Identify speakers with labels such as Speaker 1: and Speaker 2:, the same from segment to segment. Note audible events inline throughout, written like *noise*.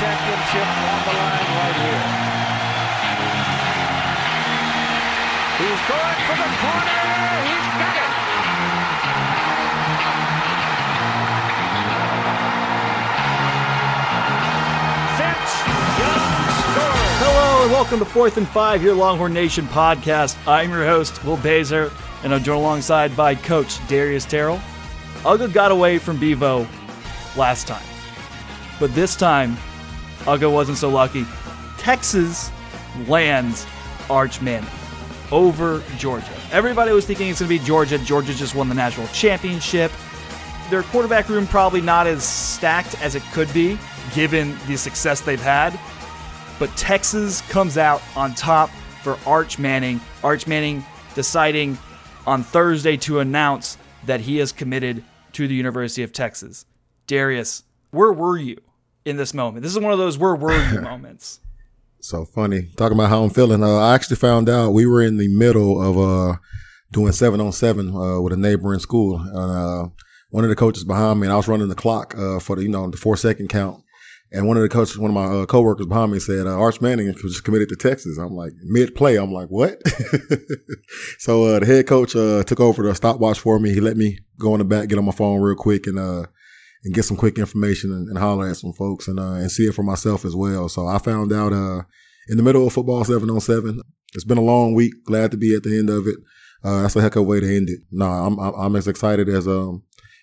Speaker 1: championship on the line right here. He's going for the corner. He's got it.
Speaker 2: Hello and welcome to Fourth and Five, your Longhorn Nation podcast. I'm your host, Will Bazer, and I'm joined alongside by Coach Darius Terrell. Uga got away from Bevo last time, but this time, Uga wasn't so lucky. Texas lands Arch Manning over Georgia. Everybody was thinking it's going to be Georgia. Georgia just won the national championship. Their quarterback room probably not as stacked as it could be, given the success they've had but Texas comes out on top for Arch Manning. Arch Manning deciding on Thursday to announce that he is committed to the University of Texas. Darius, where were you in this moment? This is one of those where were you *coughs* moments.
Speaker 3: So funny. Talking about how I'm feeling. Uh, I actually found out we were in the middle of uh, doing seven on seven uh, with a neighboring school. Uh, one of the coaches behind me, and I was running the clock uh, for the you know the four second count. And one of the coaches, one of my uh, coworkers behind me said, uh, Arch Manning was just committed to Texas. I'm like, mid play. I'm like, what? *laughs* so uh, the head coach uh, took over the stopwatch for me. He let me go in the back, get on my phone real quick, and uh, and get some quick information and, and holler at some folks and uh, and see it for myself as well. So I found out uh, in the middle of football seven on seven. It's been a long week. Glad to be at the end of it. Uh, that's a heck of a way to end it. No, I'm I'm I'm as excited as um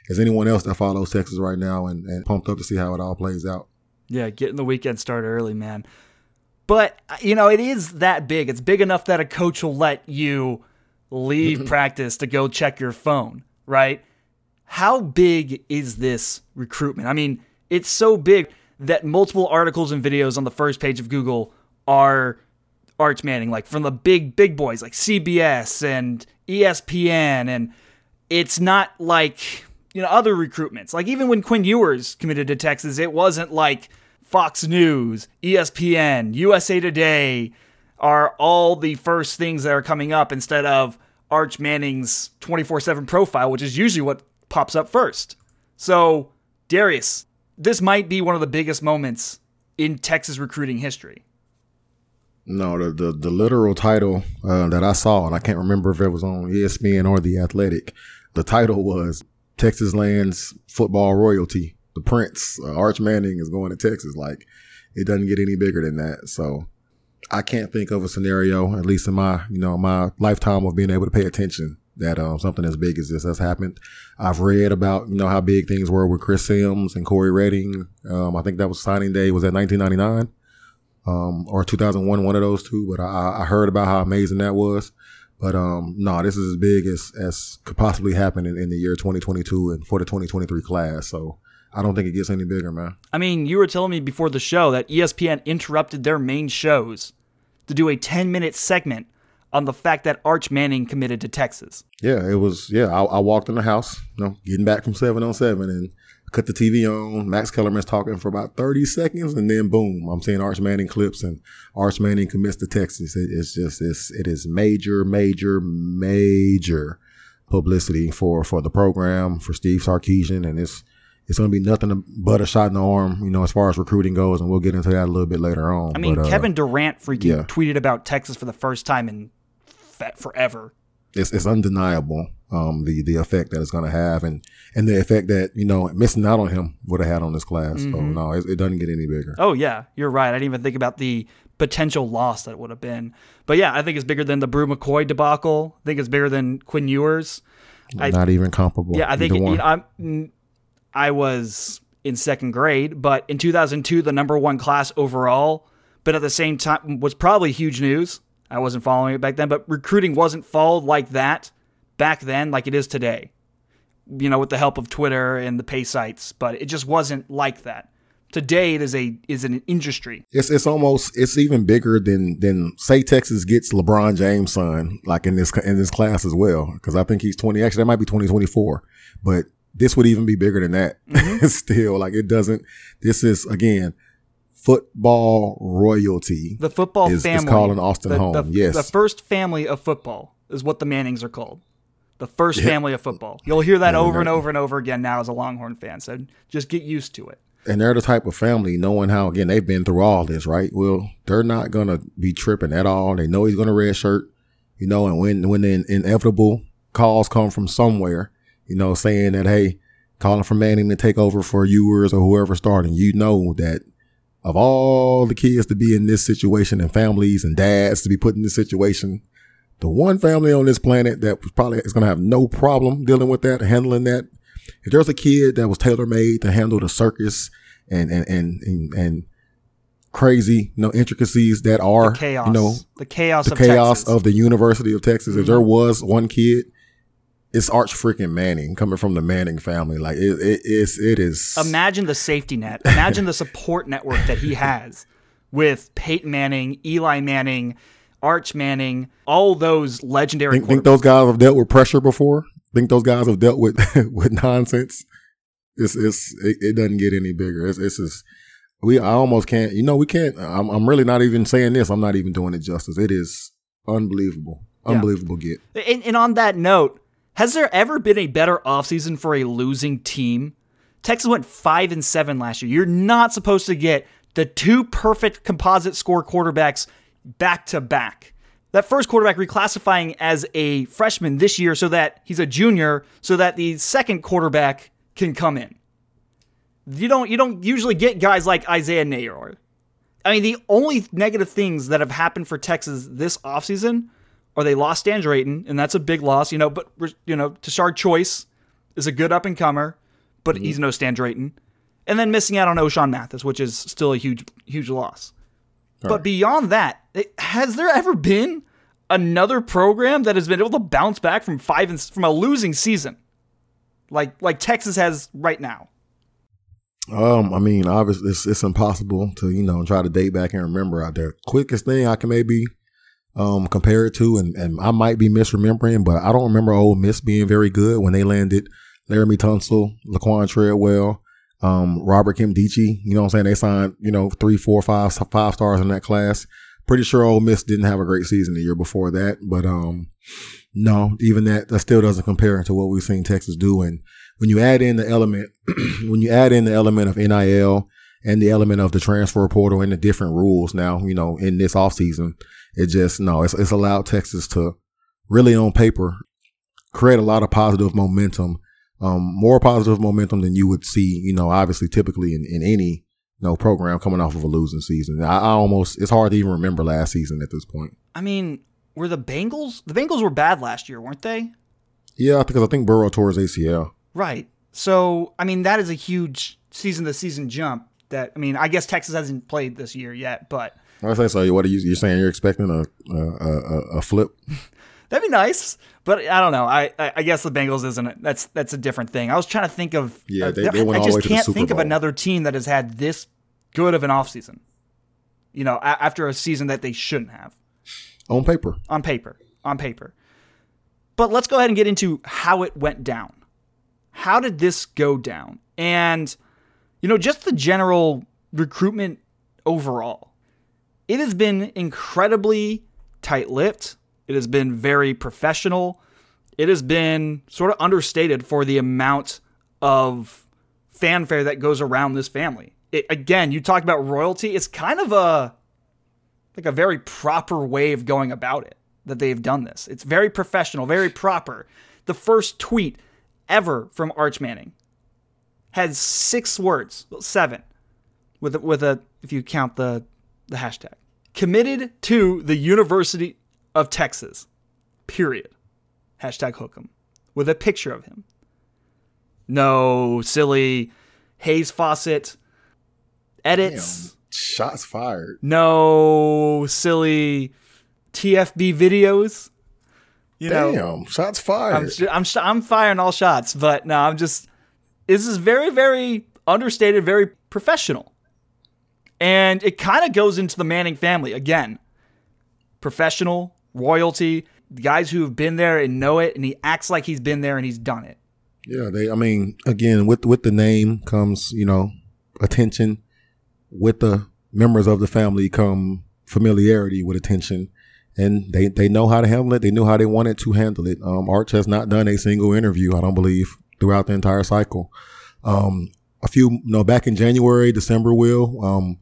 Speaker 3: as anyone else that follows Texas right now, and, and pumped up to see how it all plays out.
Speaker 2: Yeah, getting the weekend started early, man. But, you know, it is that big. It's big enough that a coach will let you leave *laughs* practice to go check your phone, right? How big is this recruitment? I mean, it's so big that multiple articles and videos on the first page of Google are Arch Manning, like from the big, big boys like CBS and ESPN. And it's not like, you know, other recruitments. Like even when Quinn Ewers committed to Texas, it wasn't like Fox News, ESPN, USA Today are all the first things that are coming up instead of Arch Manning's 24 7 profile, which is usually what pops up first. So, Darius, this might be one of the biggest moments in Texas recruiting history.
Speaker 3: No, the the, the literal title uh, that I saw, and I can't remember if it was on ESPN or The Athletic. The title was Texas lands football royalty. The Prince, uh, Arch Manning, is going to Texas. Like it doesn't get any bigger than that. So I can't think of a scenario, at least in my you know my lifetime of being able to pay attention, that um, something as big as this has happened. I've read about you know how big things were with Chris Sims and Corey Redding. Um, I think that was signing day was at 1999 um, or 2001, one of those two. But I, I heard about how amazing that was. But um, no, this is as big as as could possibly happen in, in the year 2022 and for the 2023 class. So I don't think it gets any bigger, man.
Speaker 2: I mean, you were telling me before the show that ESPN interrupted their main shows to do a 10 minute segment on the fact that Arch Manning committed to Texas.
Speaker 3: Yeah, it was. Yeah, I, I walked in the house, you know, getting back from seven on seven, and cut the TV on. Max Kellerman's talking for about thirty seconds, and then boom, I'm seeing Arch Manning clips, and Arch Manning commits to Texas. It, it's just it's it is major, major, major publicity for for the program for Steve Sarkisian, and it's it's going to be nothing but a shot in the arm, you know, as far as recruiting goes, and we'll get into that a little bit later on.
Speaker 2: I mean,
Speaker 3: But, uh,
Speaker 2: Kevin Durant freaking
Speaker 3: yeah.
Speaker 2: tweeted about Texas for the first time in fe- forever.
Speaker 3: it's it's undeniable um, the the effect that it's going to have, and and the effect that you know missing out on him would have had on this class. So no, it, it doesn't get any bigger.
Speaker 2: Oh yeah, you're right. I didn't even think about the potential loss that would have been. But yeah, I think it's bigger than the Bru McCoy debacle. I think it's bigger than Quinn Ewers. I-
Speaker 3: Not even comparable.
Speaker 2: Yeah, I think
Speaker 3: either
Speaker 2: you know, I'm, I was in second grade, but in 2002, the number one class overall, but at the same time was probably huge news. I wasn't following it back then, but recruiting wasn't followed like that back then, like it is today. You know, with the help of Twitter and the pay sites, but it just wasn't like that. Today, it is a is an industry.
Speaker 3: It's it's almost it's even bigger than than say Texas gets LeBron James' son like in this in this class as well because I think he's twenty. Actually, that might be twenty twenty four, but this would even be bigger than that.
Speaker 2: Mm-hmm. *laughs*
Speaker 3: Still, like it doesn't. This is again football royalty.
Speaker 2: The football
Speaker 3: Is- is
Speaker 2: family
Speaker 3: calling Austin
Speaker 2: the,
Speaker 3: home,
Speaker 2: The,
Speaker 3: yes.
Speaker 2: the first family of football is what the Mannings are called. The first family of football. You'll hear that over and over and over again now as a Longhorn fan. So just get used to it.
Speaker 3: and they're the type of family, knowing how again they've been through all this, right? Well, they're not gonna be tripping at all. They know he's gonna red shirt, you know, and when when the inevitable calls come from somewhere, you know, saying that hey, calling for Manning to take over for Ewers or whoever starting, you know that of all the kids to be in this situation and families and dads to be put in this situation, the one family on this planet that probably is going to have no problem dealing with that, handling that. If there's a kid that was tailor made to handle the circus and, and, and, and, and crazy, you know, intricacies that are,
Speaker 2: chaos,
Speaker 3: you know,
Speaker 2: the chaos,
Speaker 3: the
Speaker 2: of
Speaker 3: chaos
Speaker 2: Texas.
Speaker 3: of the University of Texas. If there mm-hmm. was one kid, it's Arch freaking Manning coming from the Manning family. Like it, it is, it is.
Speaker 2: Imagine the safety net. Imagine the support network that he has with Peyton Manning, Eli Manning, Arch Manning, all those legendary.
Speaker 3: think, think those guys have dealt with pressure before. Think those guys have dealt with *laughs* with nonsense. It's it's it, it doesn't get any bigger. It's it's just we I almost can't. You know we can't. I'm I'm really not even saying this. I'm not even doing it justice. It is unbelievable, unbelievable get.
Speaker 2: And, and on that note, has there ever been a better offseason for a losing team? Texas went five and seven last year. You're not supposed to get the two perfect composite score quarterbacks back to back. That first quarterback reclassifying as a freshman this year so that he's a junior, so that the second quarterback can come in. You don't you don't usually get guys like Isaiah Neyor. I mean, the only negative things that have happened for Texas this offseason are they lost Stan Drayton, and that's a big loss, you know, but you know, Tashard Choice is a good up and comer, but mm-hmm. he's no Stan Drayton. And then missing out on O'Shawn Mathis, which is still a huge, huge loss. All but right. beyond that, it, has there ever been another program that has been able to bounce back from five and from a losing season, like like Texas has right now?
Speaker 3: Um, I mean, obviously, it's, it's impossible to you know try to date back and remember out there. Quickest thing I can maybe um compare it to, and, and I might be misremembering, but I don't remember Ole Miss being very good when they landed Laremy Tunsil, Laquan Treadwell, um, Robert Nkemdiche. You know what I'm saying? They signed, you know, three, four, five, five stars in that class. Pretty sure Ole Miss didn't have a great season the year before that, but um, no, even that that still doesn't compare to what we've seen Texas do. And when you add in the element, *clears throat* when you add in the element of NIL and the element of the transfer portal and the different rules now, you know, in this offseason, it just no, it's it's allowed Texas to really on paper create a lot of positive momentum um, more positive momentum than you would see, you know, obviously typically in, in any, you know, program coming off of a losing season. I, I, almost, it's hard to even remember last season at this point.
Speaker 2: I mean, were the Bengals, the Bengals were bad last year, weren't they?
Speaker 3: Yeah, because I think Burrow tore his ACL.
Speaker 2: Right. So, I mean, that is a huge season to season jump that, I mean, I guess Texas hasn't played this year yet, but.
Speaker 3: I say so. What are you, you're saying you're expecting a, a, a, a flip? *laughs*
Speaker 2: That'd be nice, but I don't know. I, I guess the Bengals isn't. That's that's a different thing. I was trying to think of.
Speaker 3: Yeah, they, they went
Speaker 2: I just
Speaker 3: can't
Speaker 2: think
Speaker 3: Bowl.
Speaker 2: of another team that has had this good of an offseason. You know, a- after a season that they shouldn't have.
Speaker 3: On paper.
Speaker 2: On paper. On paper. But let's go ahead and get into how it went down. How did this go down? And, you know, just the general recruitment overall. It has been incredibly tight lipped it has been very professional. It has been sort of understated for the amount of fanfare that goes around this family. It, again, you talk about royalty. It's kind of a like a very proper way of going about it that they've done this. It's very professional, very proper. The first tweet ever from Arch Manning had six words, seven, with with a if you count the the hashtag. Committed to the University of Texas. Period. Hashtag Hook 'em. With a picture of him. No silly Hayes Fawcett edits.
Speaker 3: Damn. Shots fired.
Speaker 2: No silly TFB videos. You
Speaker 3: Damn,
Speaker 2: know,
Speaker 3: shots fired.
Speaker 2: I'm, I'm, I'm firing all shots, but no, I'm just. This is very, very understated, very professional. And it kind of goes into the Manning family again. Professional, royalty, guys who have been there and know it, and he acts like he's been there and he's done it.
Speaker 3: Yeah, they. I mean, again, with with the name comes you know attention. With the members of the family come familiarity with attention, and they they know how to handle it. They knew how they wanted to handle it. Um, Arch has not done a single interview, I don't believe, throughout the entire cycle. Um, a few, you know, back in January, December, will um,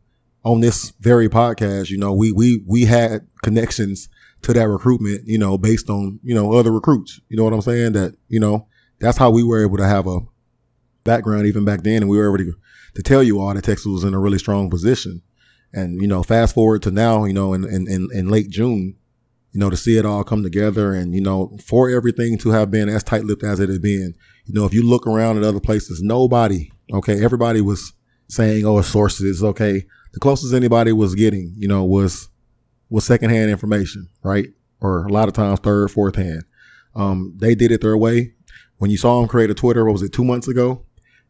Speaker 3: on this very podcast, you know, we we we had connections to that recruitment, you know, based on you know other recruits. You know what I'm saying? That you know that's how we were able to have a background even back then, and we were able to, to tell you all that Texas was in a really strong position. And you know, fast forward to now, you know, in in, in, in late June, you know, to see it all come together, and you know, for everything to have been as tight-lipped as it had been, you know, if you look around at other places, nobody, okay, everybody was saying, "Oh, sources, okay." The closest anybody was getting, you know, was was secondhand information, right? Or a lot of times third, fourth hand. Um, they did it their way. When you saw him create a Twitter, what was it, two months ago?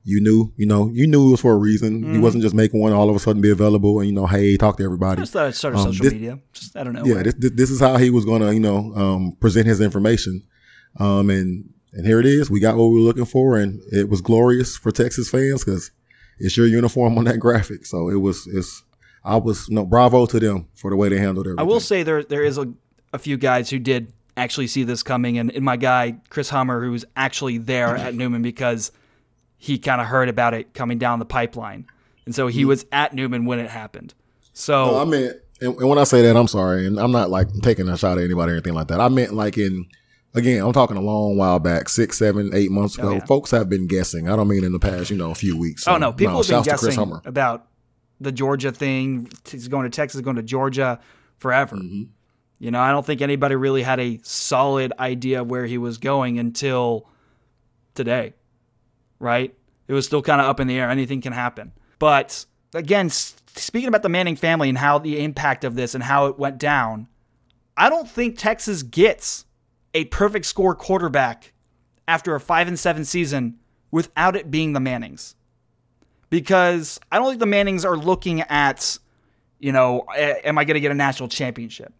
Speaker 3: You knew, you know, you knew it was for a reason.
Speaker 2: Mm-hmm.
Speaker 3: He wasn't just making one all of a sudden be available and, you know, hey, talk to everybody.
Speaker 2: Just I'd start a
Speaker 3: Um,
Speaker 2: social
Speaker 3: this-
Speaker 2: media. Just I don't know.
Speaker 3: Yeah, this, this, this is how he was going to, you know, um, present his information. Um, and, and here it is. We got what we were looking for and it was glorious for Texas fans because it's your uniform on that *laughs* graphic. So it was, it's, I was, no, bravo to them for the way they handled everything.
Speaker 2: I will say there there is a, a few guys who did actually see this coming, and, and my guy Chris Hummer, who was actually there at *laughs* Newman because he kind of heard about it coming down the pipeline, and so he mm-hmm. was at Newman when it happened. So
Speaker 3: No, I mean, and, and when I say that, I'm sorry, and I'm not like taking a shot at anybody or anything like that. I meant like in, again, I'm talking a long while back, six, seven, eight months ago.
Speaker 2: Oh, yeah.
Speaker 3: Folks have been guessing. I don't mean in the past, you know, a few weeks.
Speaker 2: oh
Speaker 3: So,
Speaker 2: no, people have been guessing about the Georgia thing. He's going to Texas, going to Georgia forever.
Speaker 3: Mm-hmm.
Speaker 2: You know, I don't think anybody really had a solid idea of where he was going until today, right? It was still kind of up in the air. Anything can happen. But again, speaking about the Manning family and how the impact of this and how it went down, I don't think Texas gets a perfect score quarterback after a 5 and 7 season without it being the Mannings. Because I don't think the Mannings are looking at, you know, am I going to get a national championship?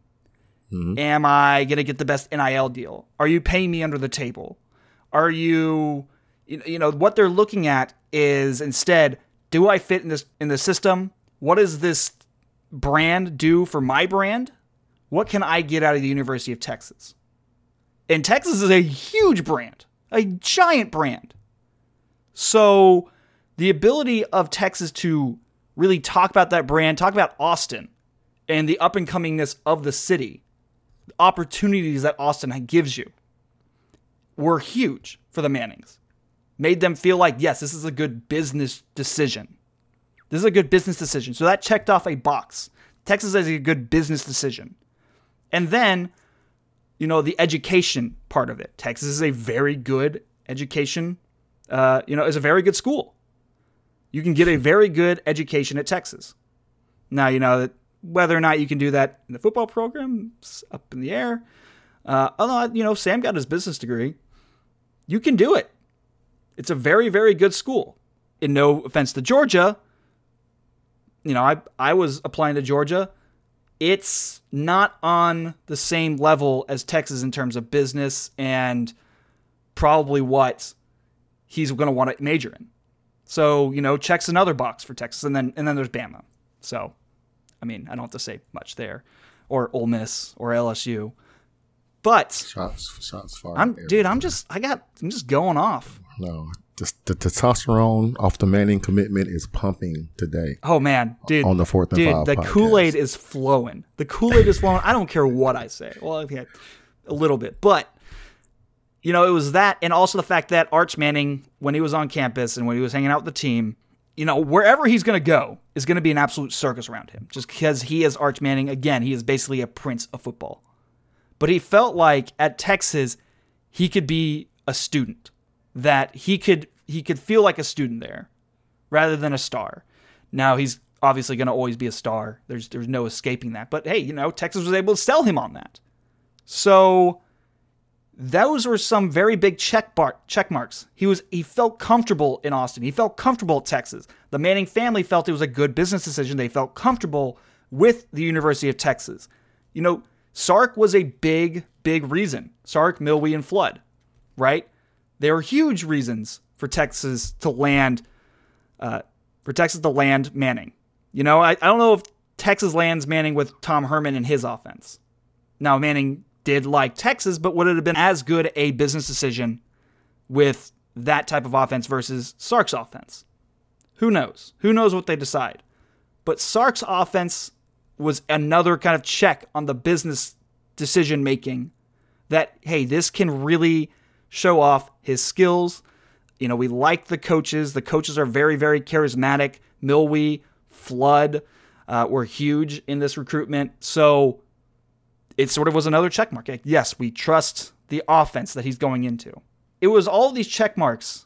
Speaker 2: Mm-hmm. Am I going to get the best NIL deal? Are you paying me under the table? Are you, you you know, what they're looking at is instead, do I fit in this in the system? What does this brand do for my brand? What can I get out of the University of Texas? And Texas is a huge brand, a giant brand. So the ability of Texas to really talk about that brand, talk about Austin and the up and comingness of the city, the opportunities that Austin gives you were huge for the Mannings. Made them feel like, yes, this is a good business decision. This is a good business decision. So that checked off a box. Texas is a good business decision. And then, you know, the education part of it. Texas is a very good education, uh, you know, is a very good school. You can get a very good education at Texas. Now, you know, whether or not you can do that in the football program, up in the air. Uh, although, you know, Sam got his business degree. You can do it. It's a very, very good school. In no offense to Georgia, you know, I I was applying to Georgia. It's not on the same level as Texas in terms of business and probably what he's going to want to major in. So, you know, checks another box for Texas and then and then there's Bama. So, I mean, I don't have to say much there or Ole Miss or LSU. But
Speaker 3: Shots, shots fired.
Speaker 2: I'm dude, I'm just I got I'm just going off.
Speaker 3: No, just the testosterone off the Manning commitment is pumping today.
Speaker 2: Oh man, dude.
Speaker 3: On the Fourth and
Speaker 2: dude,
Speaker 3: Five
Speaker 2: the. Kool-Aid is flowing. The Kool-Aid is flowing. I don't care what I say. Well, okay, a little bit. But you know, it was that and also the fact that Arch Manning when he was on campus and when he was hanging out with the team, you know, wherever he's going to go is going to be an absolute circus around him just because he is Arch Manning again, he is basically a prince of football. But he felt like at Texas he could be a student that he could he could feel like a student there rather than a star. Now he's obviously going to always be a star. There's there's no escaping that. But hey, you know, Texas was able to sell him on that. So those were some very big check bar- check marks. He was he felt comfortable in Austin. He felt comfortable at Texas. The Manning family felt it was a good business decision. They felt comfortable with the University of Texas. You know, Sark was a big big reason. Sark, Milwee, and Flood, right? There were huge reasons for Texas to land uh, for Texas to land Manning. You know, I, I don't know if Texas lands Manning with Tom Herman and his offense. Now, Manning did like Texas, but would it have been as good a business decision with that type of offense versus Sark's offense? Who knows? Who knows what they decide? But Sark's offense was another kind of check on the business decision making that, hey, this can really show off his skills. You know, we like the coaches. The coaches are very, very charismatic. Milwee, Flood uh, were huge in this recruitment. So it sort of was another check mark. Like, yes, we trust the offense that he's going into. It was all these check marks,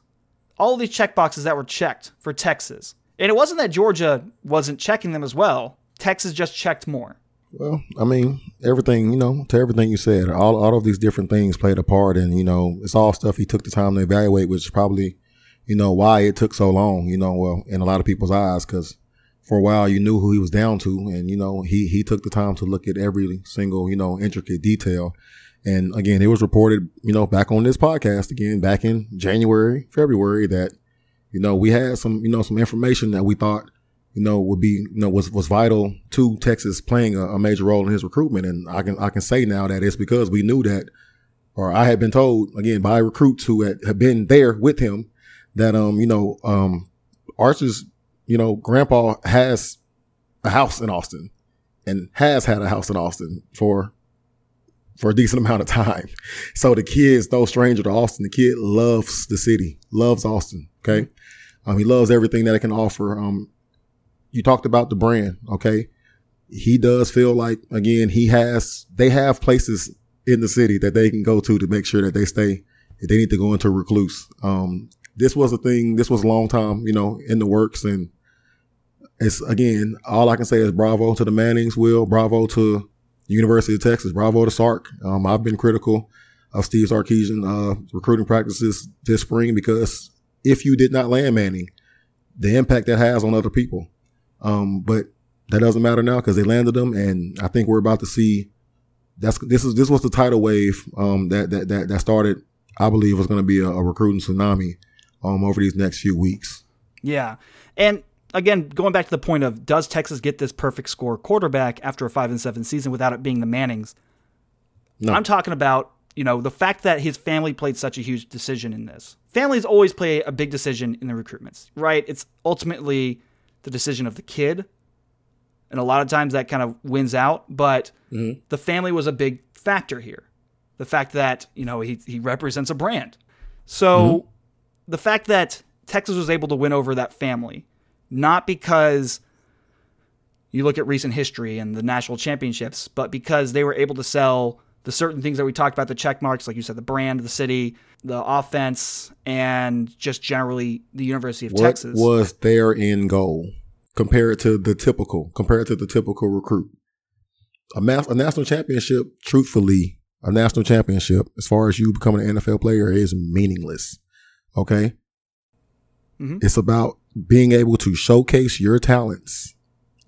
Speaker 2: all these check boxes that were checked for Texas. And it wasn't that Georgia wasn't checking them as well. Texas just checked more.
Speaker 3: Well, I mean, everything, you know, to everything you said, all, all of these different things played a part. And, you know, it's all stuff he took the time to evaluate, which is probably, you know, why it took so long, you know, well, in a lot of people's eyes, because for a while you knew who he was down to. And, you know, he, he took the time to look at every single, you know, intricate detail. And again, it was reported, you know, back on this podcast again, back in January, February, that, you know, we had some, you know, some information that we thought you know, would be, you know, was, was vital to Texas playing a, a, major role in his recruitment. And I can, I can say now that it's because we knew that, or I had been told again by recruits who had, had been there with him that, um, you know, um, Archer's, you know, grandpa has a house in Austin and has had a house in Austin for, for a decent *laughs* amount of time. So the kid's no stranger to Austin. The kid loves the city, loves Austin. Okay. Um, he loves everything that it can offer. Um, you talked about the brand, okay? He does feel like again he has they have places in the city that they can go to to make sure that they stay. If they need to go into recluse, um, this was a thing. This was a long time, you know, in the works, and it's again all I can say is bravo to the Mannings. Will bravo to University of Texas. Bravo to Sark. Um, I've been critical of Steve Sarkisian uh, recruiting practices this spring because if you did not land Manning, the impact that has on other people. Um, but that doesn't matter now because they landed them, and I think we're about to see. That's this is this was the tidal wave um, that that that that started. I believe was going to be a, a, recruiting tsunami um, over these next few weeks.
Speaker 2: Yeah, and again, going back to the point of does Texas get this perfect score quarterback after a five and seven season without it being the Mannings? No. I'm talking about you know the fact that his family played such a huge decision in this. Families always play a big decision in the recruitments, right? It's ultimately the decision of the kid. And a lot of times that kind of wins out, but mm-hmm. the family was a big factor here. The fact that, you know, he, he represents a brand. So mm-hmm. the fact that Texas was able to win over that family, not because you look at recent history and the national championships, but because they were able to sell the certain things that we talked about the check marks, like you said, the brand, the city, the offense, and just generally the University of
Speaker 3: what
Speaker 2: Texas.
Speaker 3: was their end goal compared to the typical, compared to the typical recruit? A, a national championship, truthfully, a national championship, as far as you becoming an NFL player, is meaningless. Okay? Mm-hmm. It's about being able to showcase your talents,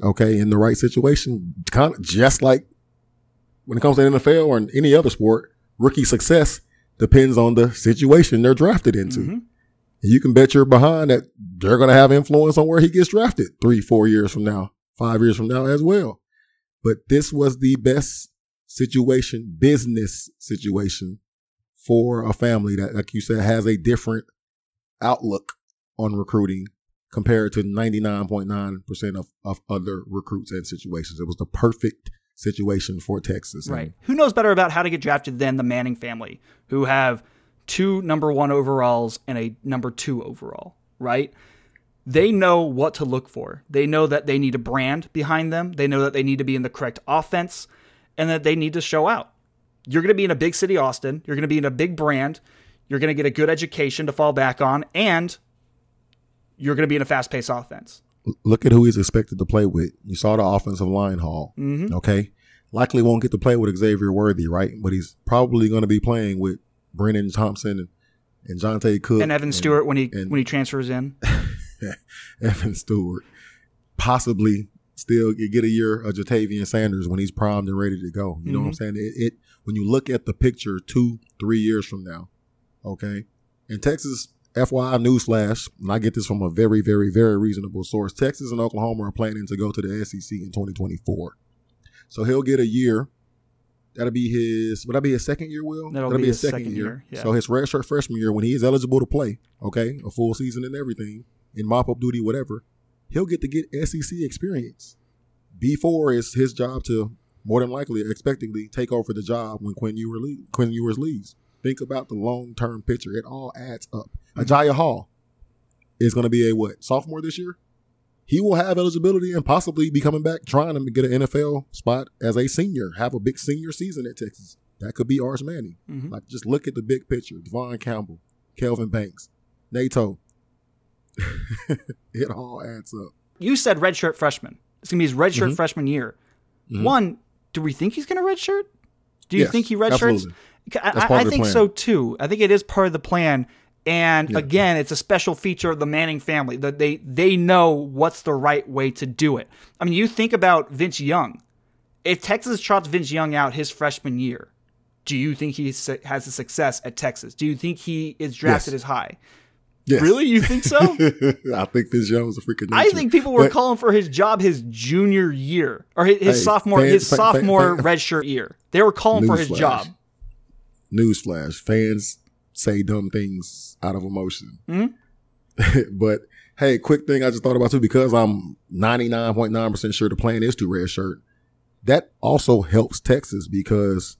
Speaker 3: okay, in the right situation, kind of just like when it comes to NFL or any other sport, rookie success depends on the situation they're drafted into. Mm-hmm. You can bet your behind that they're going to have influence on where he gets drafted three, four years from now, five years from now as well. But this was the best situation, business situation for a family that, like you said, has a different outlook on recruiting compared to 99.9% of, of other recruits and situations. It was the perfect situation for Texas.
Speaker 2: Right. And, who knows better about how to get drafted than the Manning family, who have two number one overalls and a number two overall, right? They know what to look for. They know that they need a brand behind them. They know that they need to be in the correct offense and that they need to show out. You're going to be in a big city, Austin. You're going to be in a big brand. You're going to get a good education to fall back on, and you're going to be in a fast paced offense
Speaker 3: look at who he's expected to play with. You saw the offensive line haul. Mm-hmm. Okay. Likely won't get to play with Xavier Worthy, right? But he's probably going to be playing with Brenen Thompson and, and Johntay Cook.
Speaker 2: And Evan and, Stewart when he and, when he transfers in. *laughs*
Speaker 3: Evan Stewart. Possibly still get a year of Ja'Tavion Sanders when he's primed and ready to go. You mm-hmm. know what I'm mm-hmm. saying? It, it when you look at the picture two, three years from now, okay? And Texas FYI newsflash, and I get this from a very, very, very reasonable source. Texas and Oklahoma are planning to go to the SEC in 2024. So he'll get a year. That'll be his. Would that be his second year? Will
Speaker 2: that'll, that'll be, his, second, second year. year.
Speaker 3: Yeah. So his redshirt freshman year, when he is eligible to play, okay, a full season and everything, in mop up duty, whatever, he'll get to get SEC experience. B4 is his job to more than likely, expectedly, take over the job when Quinn Ewers, leaves. Quinn Ewers leaves. Think about the long term picture. It all adds up. Agiye Hall is going to be a what sophomore this year. He will have eligibility and possibly be coming back trying to get an NFL spot as a senior, have a big senior season at Texas. That could be Arch Manning.
Speaker 2: Mm-hmm.
Speaker 3: Like just look at the big picture. Devon Campbell, Kelvin Banks, Nato. *laughs* it all adds up.
Speaker 2: You said redshirt freshman. It's gonna be his redshirt
Speaker 3: Mhm.
Speaker 2: freshman year.
Speaker 3: Mhm.
Speaker 2: One, do we think he's gonna redshirt? Do you
Speaker 3: Yes,
Speaker 2: think he redshirts?
Speaker 3: absolutely.
Speaker 2: I, I think
Speaker 3: plan.
Speaker 2: so too. I think it is part of the plan. And
Speaker 3: Yeah.
Speaker 2: again, it's a special feature of the Manning family that they they know what's the right way to do it. I mean, you think about Vince Young. If Texas trots Vince Young out his freshman year, do you think he has a success at Texas? Do you think he is drafted
Speaker 3: Yes.
Speaker 2: as high?
Speaker 3: Yes.
Speaker 2: Really, you think so? *laughs*
Speaker 3: I think Vince Young was a freaking.
Speaker 2: I think people were
Speaker 3: But-
Speaker 2: calling for his job his junior year or his, his
Speaker 3: Hey,
Speaker 2: sophomore his sophomore redshirt year. They were calling for his
Speaker 3: Newsflash.
Speaker 2: job.
Speaker 3: Newsflash: fans say dumb things out of emotion.
Speaker 2: Mhm. *laughs*
Speaker 3: but hey, quick thing I just thought about too because I'm 99.9 percent sure the plan is to redshirt. That also helps Texas because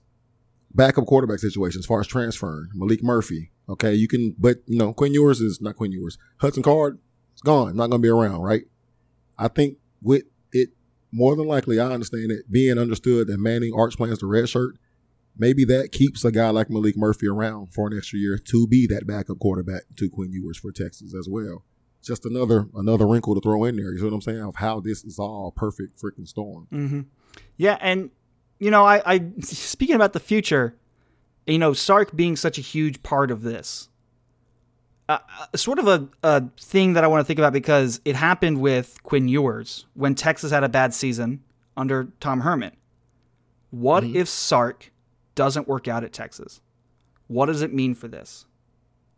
Speaker 3: backup quarterback situation as far as transferring Maalik Murphy. Okay, you can, but you know Quinn Ewers is not Quinn Ewers. Hudson Card is gone, not going to be around, right? I think with it more than likely, I understand it being understood that Manning Arch plans to redshirt maybe that keeps a guy like Maalik Murphy around for an extra year to be that backup quarterback to Quinn Ewers for Texas as well. Just another another wrinkle to throw in there. You see what I'm saying? Of how this is all perfect freaking storm.
Speaker 2: hmm Yeah, and you know, I, I *laughs* speaking about the future, you know, Sark being such a huge part of this, uh, uh, sort of a, a thing that I want to think about because it happened with Quinn Ewers when Texas had a bad season under Tom Herman. What if Sark doesn't work out at Texas? What does it mean for this?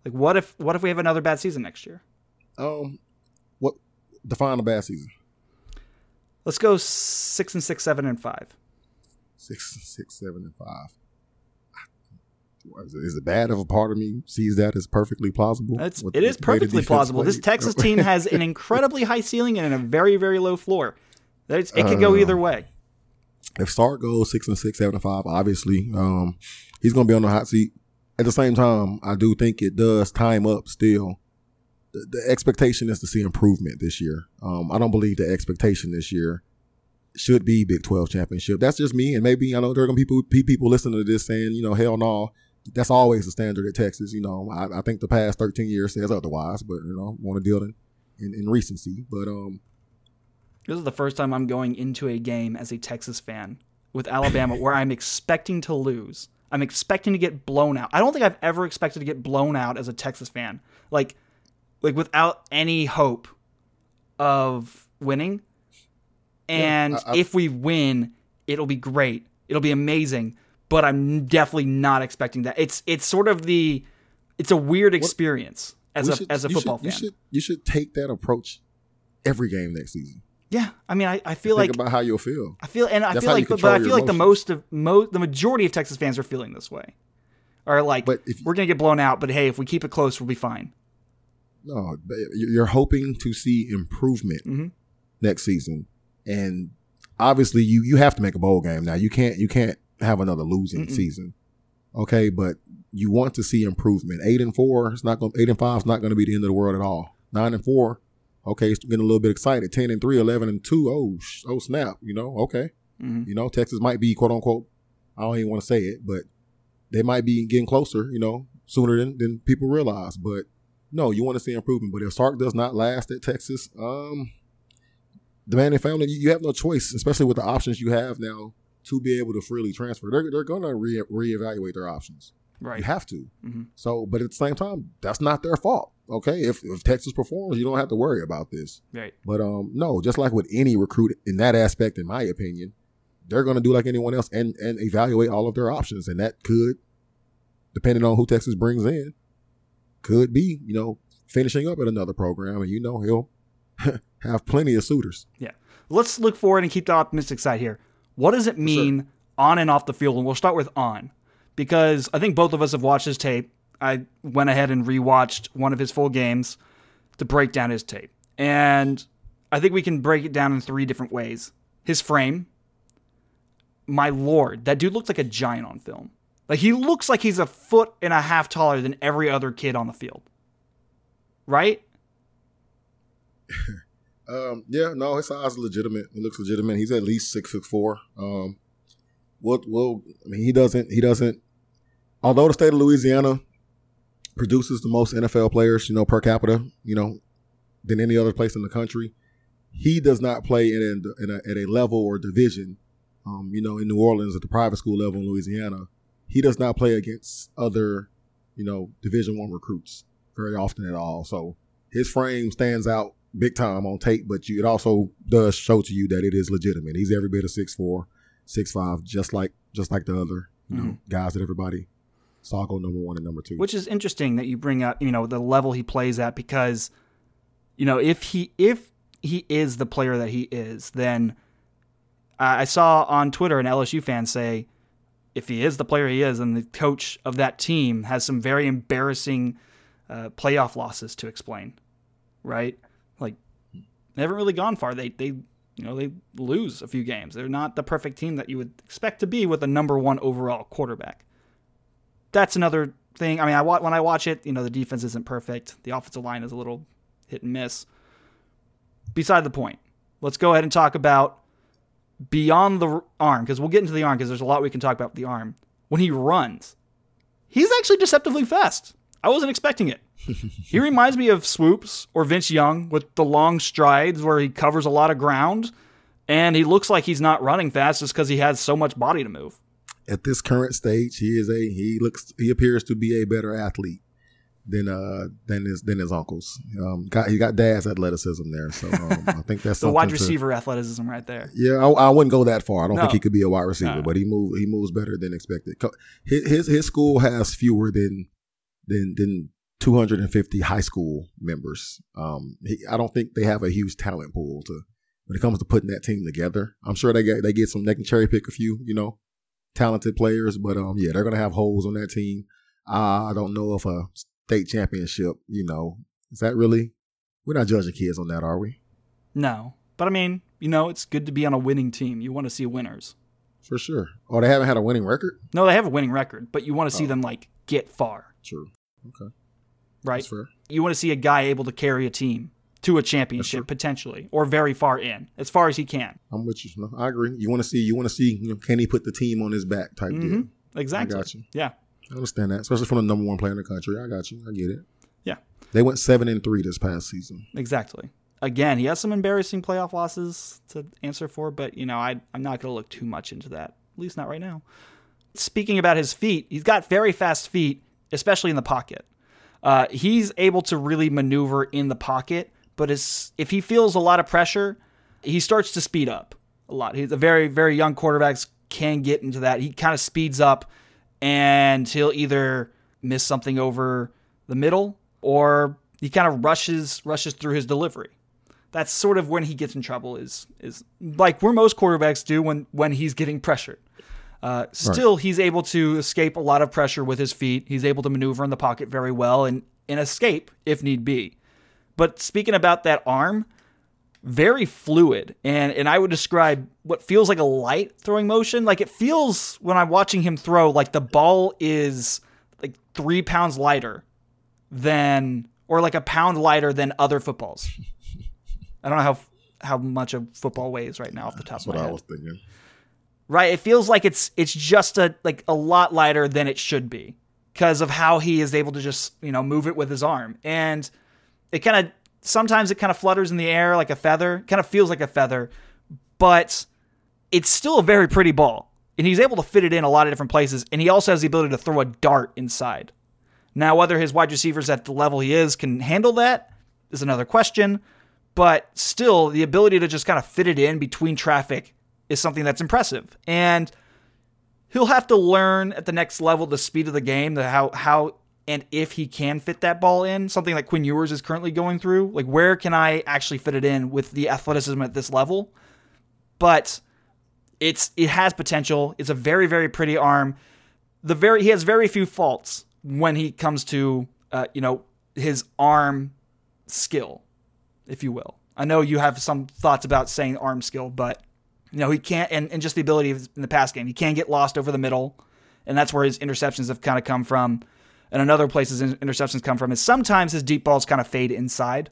Speaker 2: Like, what if what if we have another bad season next year?
Speaker 3: Um, what define a bad season?
Speaker 2: Let's go six and six, seven and five.
Speaker 3: Six, six, seven, and five. Is it bad if a part of me sees that as perfectly plausible?
Speaker 2: It's, it
Speaker 3: the
Speaker 2: is
Speaker 3: the
Speaker 2: perfectly plausible. This? Texas team has an *laughs* incredibly high ceiling and a very, very low floor. It's, it could go
Speaker 3: Uh,
Speaker 2: either way.
Speaker 3: If Sark goes six and six, seven and five, obviously, um, he's going to be on the hot seat. At the same time, I do think it does time up still. The, the expectation is to see improvement this year. Um, I don't believe the expectation this year should be Big 12 championship. That's just me. And maybe I know there are going to be people, people listening to this saying, you know, hell no. That's always the standard at Texas. You know, I, I think the past 13 years says otherwise, but, you know, want to deal in, in, in recency. But, um,
Speaker 2: This is the first time I'm going into a game as a Texas fan with Alabama where I'm expecting to lose. I'm expecting to get blown out. I don't think I've ever expected to get blown out as a Texas fan. Like like without any hope of winning. And
Speaker 3: I- I-
Speaker 2: if we win, it'll be great. It'll be amazing. But I'm definitely not expecting that. It's it's sort of the it's a weird experience as
Speaker 3: we
Speaker 2: a
Speaker 3: should-
Speaker 2: as a
Speaker 3: you
Speaker 2: football
Speaker 3: should, You
Speaker 2: fan.
Speaker 3: should, you should take that approach every game next season.
Speaker 2: Yeah, I mean, I, I feel
Speaker 3: Think
Speaker 2: like
Speaker 3: about how you'll feel.
Speaker 2: I feel, and I
Speaker 3: That's
Speaker 2: feel like, but,
Speaker 3: control
Speaker 2: I feel like the most of mo- the majority of Texas fans are feeling this way, are like
Speaker 3: But if-
Speaker 2: we're gonna get blown out, but hey, if we keep it close, we'll be fine.
Speaker 3: No, you're hoping to see improvement
Speaker 2: Mhm.
Speaker 3: next season, and obviously you you have to make a bowl game now. You can't you can't have another losing
Speaker 2: Mm-mm.
Speaker 3: season. Okay, but you want to see improvement. Eight and four, it's not going. Eight and five is not going to be the end of the world at all. Nine and four, okay, it's getting a little bit excited. Ten and three, 11 and two, oh sh- oh snap, you know, okay,
Speaker 2: Mhm.
Speaker 3: you know Texas might be quote unquote. I don't even want to say it, but they might be getting closer, you know, sooner than than people realize. But no, you want to see improvement. But if Sark does not last at Texas, um, the Manning family, you, you have no choice, especially with the options you have now to be able to freely transfer. They're they're going to re- reevaluate their options.
Speaker 2: Right.
Speaker 3: You have to.
Speaker 2: Mhm.
Speaker 3: So, but at the same time, that's not their fault. Okay, if if Texas performs, you don't have to worry about this.
Speaker 2: Right.
Speaker 3: But um, no, just like with any recruit in that aspect, in my opinion, they're going to do like anyone else and and evaluate all of their options, and that could, depending on who Texas brings in, could be you know finishing up at another program, and you know he'll *laughs* have plenty of suitors.
Speaker 2: Yeah. Let's look forward and keep the optimistic side here. What does it mean on and off the field? And we'll start with on, because I think both of us have watched his tape. I went ahead and rewatched one of his full games. to break down his tape. And I think we can break it down in three different ways. His frame. My lord, that dude looks like a giant on film. Like he looks like he's a foot and a half taller than every other kid on the field. Right? *laughs*
Speaker 3: Um, yeah, no, his size is legitimate. It looks legitimate. He's at least six foot four. Um, what will I mean? He doesn't. He doesn't. Although the state of Louisiana produces the most NFL players, you know, per capita, you know, than any other place in the country, he does not play in a, in a at a level or division. Um, you know, in New Orleans at the private school level in Louisiana, he does not play against other, you know, Division One recruits very often at all. So his frame stands out big time on tape, but you, it also does show to you that it is legitimate. He's every bit of six four, six five, just like just like the other you know, guys that everybody saw go number one and number two.
Speaker 2: Which is interesting that you bring up, you know, the level he plays at because, you know, if he if he is the player that he is, then I saw on Twitter an LSU fan say, if he is the player he is, and the coach of that team has some very embarrassing uh, playoff losses to explain, right? Like they haven't really gone far. They they you know they lose a few games. They're not the perfect team that you would expect to be with a number one overall quarterback. That's another thing. I mean, I when I watch it, you know, the defense isn't perfect. The offensive line is a little hit and miss. Beside the point, let's go ahead and talk about beyond the arm because we'll get into the arm because there's a lot we can talk about with the arm. When he runs, he's actually deceptively fast. I wasn't expecting it. *laughs* he reminds me of Swoopes or Vince Young with the long strides where he covers a lot of ground and he looks like he's not running fast just because he has so much body to move.
Speaker 3: At this current stage, he is a he looks he appears to be a better athlete than uh than his than his uncles. Um, got he got dad's athleticism there, so um, I think that's *laughs*
Speaker 2: the wide
Speaker 3: to-
Speaker 2: receiver athleticism right there.
Speaker 3: Yeah, I, I wouldn't go that far. I don't
Speaker 2: No.
Speaker 3: think he could be a wide receiver,
Speaker 2: No.
Speaker 3: but he moves he moves better than expected. His his, his school has fewer than than than 250 high school members. Um, he, I don't think they have a huge talent pool to when it comes to putting that team together. I'm sure they get they get some they can cherry pick a few, you know, talented players, but um, yeah, they're gonna have holes on that team. Uh, I don't know if a state championship, you know, is that really? We're not judging kids on that, are we?
Speaker 2: No. But I mean, you know, it's good to be on a winning team. You want to see winners.
Speaker 3: For sure. Oh, they haven't had a winning record.
Speaker 2: No, they have a winning record, but you want to see
Speaker 3: Oh.
Speaker 2: them like get far,
Speaker 3: True. Okay,
Speaker 2: right?
Speaker 3: that's fair.
Speaker 2: You want to see a guy able to carry a team to a championship potentially, or very far in, as far as he can.
Speaker 3: I'm with you. No, I agree. You want to see, you want to see, you know, can he put the team on his back type deal.
Speaker 2: Mhm. Exactly.
Speaker 3: I got you.
Speaker 2: Yeah.
Speaker 3: I understand that, especially from the number one player in the country. I got you. I get it.
Speaker 2: Yeah.
Speaker 3: They went seven and three this past season.
Speaker 2: Exactly. Again, he has some embarrassing playoff losses to answer for, but you know, I, I'm not going to look too much into that. At least not right now. Speaking about his feet, he's got very fast feet, especially in the pocket. Uh, he's able to really maneuver in the pocket, but as, if he feels a lot of pressure, he starts to speed up a lot. He's a very, very young quarterbacks can get into that. He kind of speeds up and he'll either miss something over the middle or he kind of rushes rushes through his delivery. That's sort of when he gets in trouble is is like where most quarterbacks do when when he's getting pressured. Uh, still, he's able to escape a lot of pressure with his feet. He's able to maneuver in the pocket very well and, and escape if need be. But speaking about that arm, very fluid and and I would describe what feels like a light throwing motion. Like it feels when I'm watching him throw, like the ball is like three pounds lighter than or like a pound lighter than other footballs. I don't know how how much a football weighs right now off the top
Speaker 3: That's
Speaker 2: of
Speaker 3: what
Speaker 2: my
Speaker 3: I
Speaker 2: head.
Speaker 3: was thinking.
Speaker 2: Right? It feels like it's it's just a like a lot lighter than it should be because of how he is able to just you know move it with his arm and it kind of sometimes it kind of flutters in the air like a feather kind of feels like a feather but it's still a very pretty ball. And he's able to fit it in a lot of different places and he also has the ability to throw a dart inside. Now whether his wide receivers at the level he is can handle that is another question but still the ability to just kind of fit it in between traffic is something that's impressive. And he'll have to learn at the next level the speed of the game, the how how and if he can fit that ball in, something like Quinn Ewers is currently going through. Like where can I actually fit it in with the athleticism at this level? But it's it has potential. It's a very very pretty arm. The very he has very few faults when he comes to uh, you know his arm skill, if you will. I know you have some thoughts about saying arm skill, but you know he can't, and, and just the ability in the pass game. He can't get lost over the middle, and that's where his interceptions have kind of come from. And another place his interceptions come from is sometimes his deep balls kind of fade inside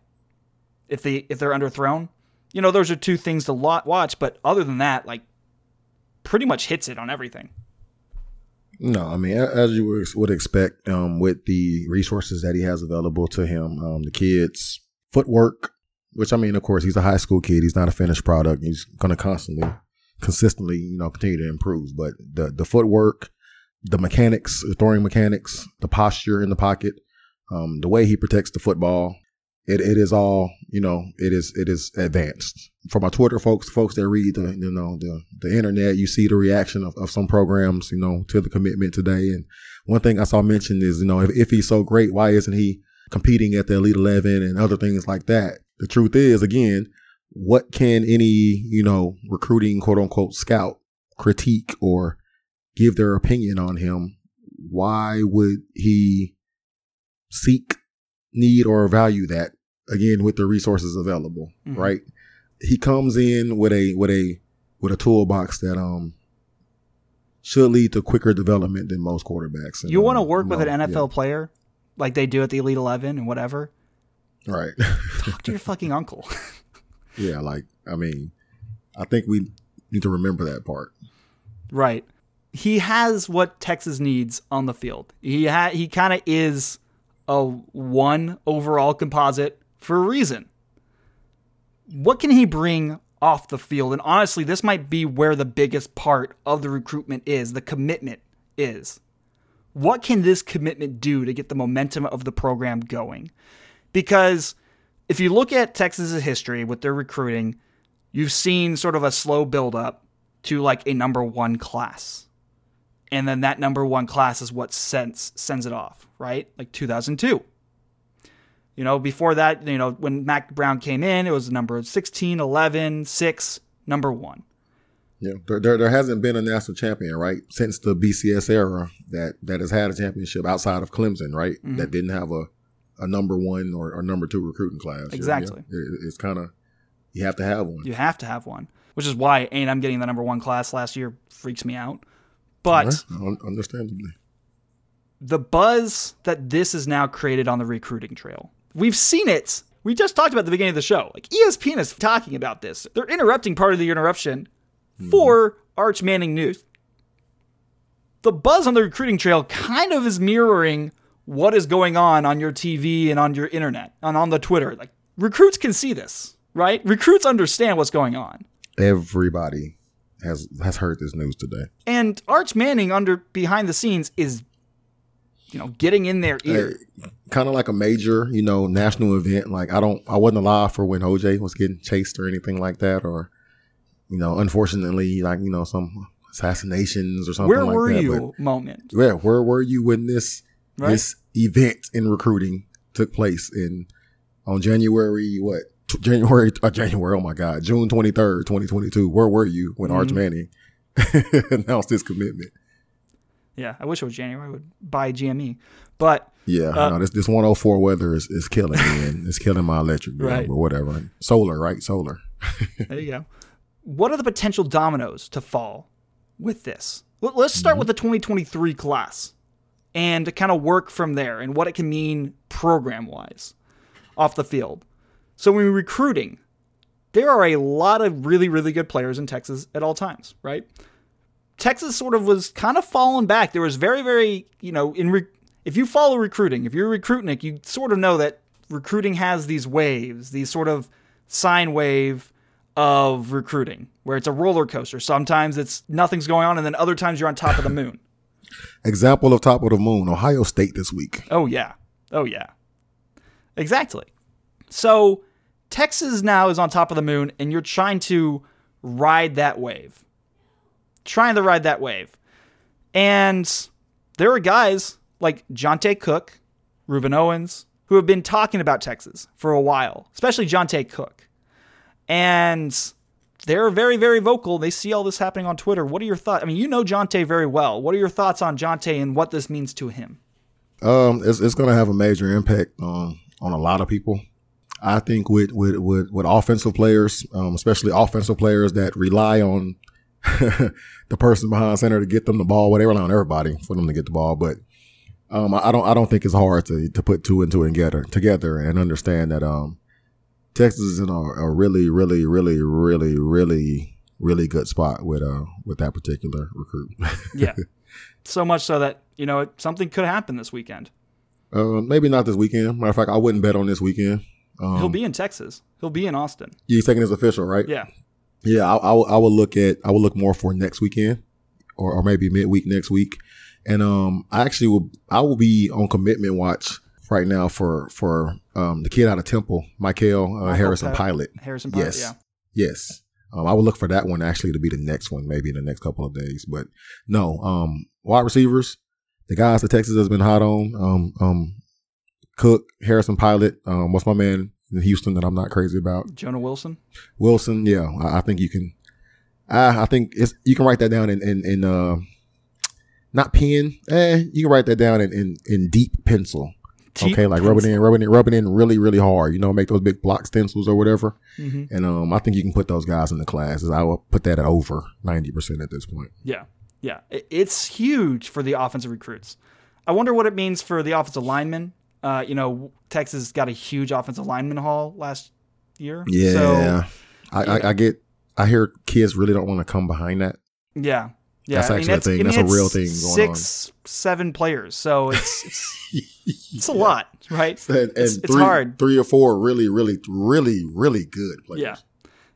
Speaker 2: if they if they're underthrown. You know, those are two things to watch, but other than that, like pretty much hits it on everything.
Speaker 3: No, I mean, as you would expect, um, with the resources that he has available to him, um, the kids' footwork, which I mean, of course, he's a high school kid. He's not a finished product. He's going to constantly, consistently, you know, continue to improve. But the the footwork, the mechanics, the throwing mechanics, the posture in the pocket, um, the way he protects the football, it, it is all you know it is it is advanced. For my twitter folks folks that read the you know the the internet you see the reaction of, of some programs you know to the commitment today. And one thing i saw mentioned is you know if, if he's so great why isn't he competing at the elite 11 and other things like that? The truth is again what can any you know recruiting quote unquote scout critique or give their opinion on him why would he seek need or value that again with the resources available, mm-hmm. right? He comes in with a with a with a toolbox that um should lead to quicker development than most quarterbacks.
Speaker 2: And, you want to um, work with an NFL yeah. player like they do at the Elite Eleven and whatever,
Speaker 3: right?
Speaker 2: Talk to your fucking *laughs* uncle.
Speaker 3: yeah, like I mean, I think we need to remember that part.
Speaker 2: Right. He has what Texas needs on the field. He ha- he kind of is a one overall composite for a reason. What can he bring off the field? And honestly, this might be where the biggest part of the recruitment is, the commitment is. What can this commitment do to get the momentum of the program going? Because if you look at Texas's history with their recruiting, you've seen sort of a slow build up to like a number one class and then that number one class is what sends sends it off, right? Like 2002. You know, before that, you know, when Mack Brown came in, it was number 16, 11, 6, number one.
Speaker 3: Yeah, there, there, there, hasn't been a national champion, right, since the BCS era that, that has had a championship outside of Clemson, right, mm-hmm. that didn't have a, a number one or, or number two recruiting class.
Speaker 2: Exactly.
Speaker 3: Yeah, it, it's kind of, you have to have one.
Speaker 2: You have to have one, which is why A&M getting the number one class last year freaks me out. But
Speaker 3: understandably,
Speaker 2: the buzz that this has now created on the recruiting trail, we've seen it. We just talked about at the beginning of the show. Like ESPN is talking about this. They're interrupting part of the interruption mm-hmm. for Arch Manning news. The buzz on the recruiting trail kind of is mirroring what is going on on your TV and on your internet and on the Twitter. Like recruits can see this, right? Recruits understand what's going on.
Speaker 3: Everybody has has heard this news today.
Speaker 2: And Arch Manning under behind the scenes is you know getting in their ear.
Speaker 3: kind of like a major, you know, national event. Like I don't I wasn't alive for when OJ was getting chased or anything like that or you know, unfortunately like, you know, some assassinations or something
Speaker 2: where
Speaker 3: like
Speaker 2: were
Speaker 3: that.
Speaker 2: you moment?
Speaker 3: Yeah, where were you when this right? this event in recruiting took place in on January what January, uh, January, oh my God, June 23rd, 2022. Where were you when mm-hmm. Arch Manning *laughs* announced his commitment?
Speaker 2: Yeah, I wish it was January. I would buy GME. But
Speaker 3: yeah, uh, no, this this 104 weather is, is killing me and it's killing my electric bill, right. but whatever. Solar, right? Solar. *laughs*
Speaker 2: there you go. What are the potential dominoes to fall with this? Let's start mm-hmm. with the 2023 class and kind of work from there and what it can mean program wise off the field. So when we're recruiting, there are a lot of really, really good players in Texas at all times, right? Texas sort of was kind of falling back. There was very, very, you know, in re- if you follow recruiting, if you're a recruitnik, you sort of know that recruiting has these waves, these sort of sine wave of recruiting, where it's a roller coaster. Sometimes it's nothing's going on, and then other times you're on top of the moon.
Speaker 3: Example of top of the moon, Ohio State this week.
Speaker 2: Oh yeah, oh yeah, exactly. So Texas now is on top of the moon, and you're trying to ride that wave. Trying to ride that wave. And there are guys like Johntay Cook, Rueben Owens, who have been talking about Texas for a while, especially Johntay Cook. And they're very, very vocal. They see all this happening on Twitter. What are your thoughts? I mean, you know Johntay very well. What are your thoughts on Johntay and what this means to him?
Speaker 3: Um, it's, it's going to have a major impact on on a lot of people I think with with with, with offensive players, um, especially offensive players that rely on *laughs* the person behind center to get them the ball. Rely on everybody for them to get the ball, but um, I don't I don't think it's hard to to put two and two together together and understand that um, Texas is in a, a really really really really really really good spot with uh with that particular recruit. *laughs*
Speaker 2: Yeah. so much so that, you know, something could happen this weekend.
Speaker 3: uh, maybe not this weekend. Matter of fact, I wouldn't bet on this weekend. Um,
Speaker 2: He'll be in Texas. He'll be in Austin.
Speaker 3: He's taking his official, right?
Speaker 2: Yeah.
Speaker 3: Yeah, I, I, will- I will look at I will look more for next weekend, or, or maybe midweek next week, and um, I actually will I will be on commitment watch right now for for um the kid out of Temple, Michael uh, Harrison Pilot.
Speaker 2: Harrison Pilot,
Speaker 3: Yes,
Speaker 2: yeah.
Speaker 3: yes. Um, I will look for that one actually to be the next one, maybe in the next couple of days. But no, um, wide receivers, the guys that Texas has been hot on, um, um, Cook, Harrison Pilot, um, what's my man in Houston that I'm not crazy about?
Speaker 2: Jonah Wilson.
Speaker 3: Wilson, yeah, I, I think you can. I, I think it's you can write that down in in, in uh, not pen. Eh, you can write that down in in, in deep pencil.
Speaker 2: Deep
Speaker 3: okay, like rub it in, rub it in, rub it in really, really hard. You know, make those big block stencils or whatever.
Speaker 2: Mhm.
Speaker 3: And um, I think you can put those guys in the classes. I will put that at over ninety percent at this point.
Speaker 2: Yeah. Yeah. It's huge for the offensive recruits. I wonder what it means for the offensive linemen. Uh, you know, Texas got a huge offensive lineman haul last year.
Speaker 3: Yeah,
Speaker 2: So,
Speaker 3: I,
Speaker 2: yeah.
Speaker 3: I, I get. I hear kids really don't want to come behind that.
Speaker 2: yeah. Yeah.
Speaker 3: That's
Speaker 2: I mean,
Speaker 3: actually a thing.
Speaker 2: I mean,
Speaker 3: That's a real thing going
Speaker 2: Six, seven players. So it's, it's, *laughs* it's a lot, right?
Speaker 3: And, and
Speaker 2: It's- it's hard.
Speaker 3: Three or four really, really, really, really good players.
Speaker 2: Yeah.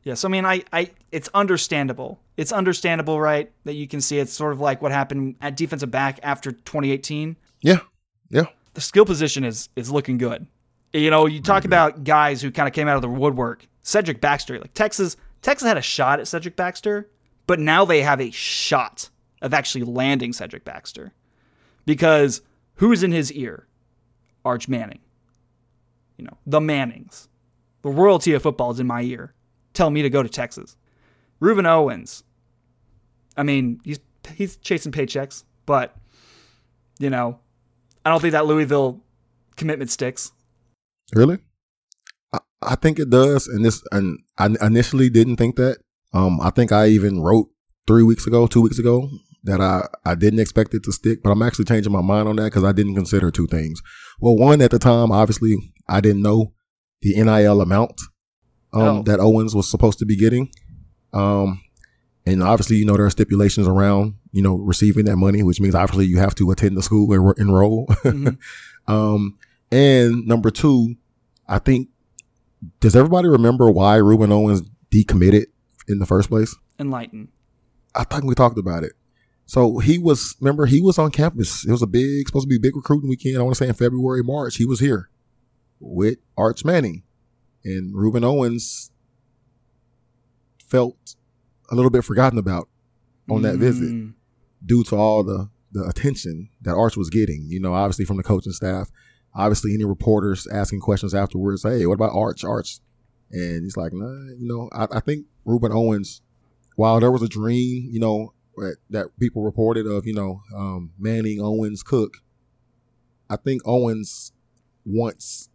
Speaker 2: Yeah. So I mean, I, I, it's understandable. It's understandable, right? That you can see it's sort of like what happened at defensive back after 2018.
Speaker 3: Yeah. Yeah.
Speaker 2: The skill position is is looking good. You know, you talk mm-hmm. about guys who kind of came out of the woodwork. Cedric Baxter, like Texas, Texas had a shot at Cedric Baxter, but now they have a shot of actually landing Cedric Baxter because who's in his ear? Arch Manning. You know, the Mannings. The royalty of football is in my ear. Tell me to go to Texas. Rueben Owens. I mean, he's he's chasing paychecks, but you know, I don't think that Louisville commitment sticks.
Speaker 3: Really? I, I think it does, and this and I initially didn't think that. Um, I think I even wrote three weeks ago, two weeks ago, that I I didn't expect it to stick, but I'm actually changing my mind on that because I didn't consider two things. Well, one at the time, obviously, I didn't know the NIL amount um,
Speaker 2: Oh.
Speaker 3: that Owens was supposed to be getting. Um, and obviously, you know, there are stipulations around, you know, receiving that money, which means obviously you have to attend the school and enroll.
Speaker 2: Mhm. *laughs*
Speaker 3: um, and number two, I think, does everybody remember why Rueben Owens decommitted in the first place?
Speaker 2: Enlighten.
Speaker 3: I think we talked about it. So he was, remember, he was on campus. It was a big, supposed to be a big recruiting weekend. I want to say in February, March. He was here with Arch Manning. And Rueben Owens felt a little bit forgotten about on that visit
Speaker 2: Mm,
Speaker 3: due to all the the attention that Arch was getting. You know, obviously from the coaching staff, obviously any reporters asking questions afterwards. Hey, what about Arch? Arch, and he's like, nah, you know, I, I think Rueben Owens, while there was a dream, you know, that, that people reported of, you know, um, Manning, Owens, Cook. I think Owens wants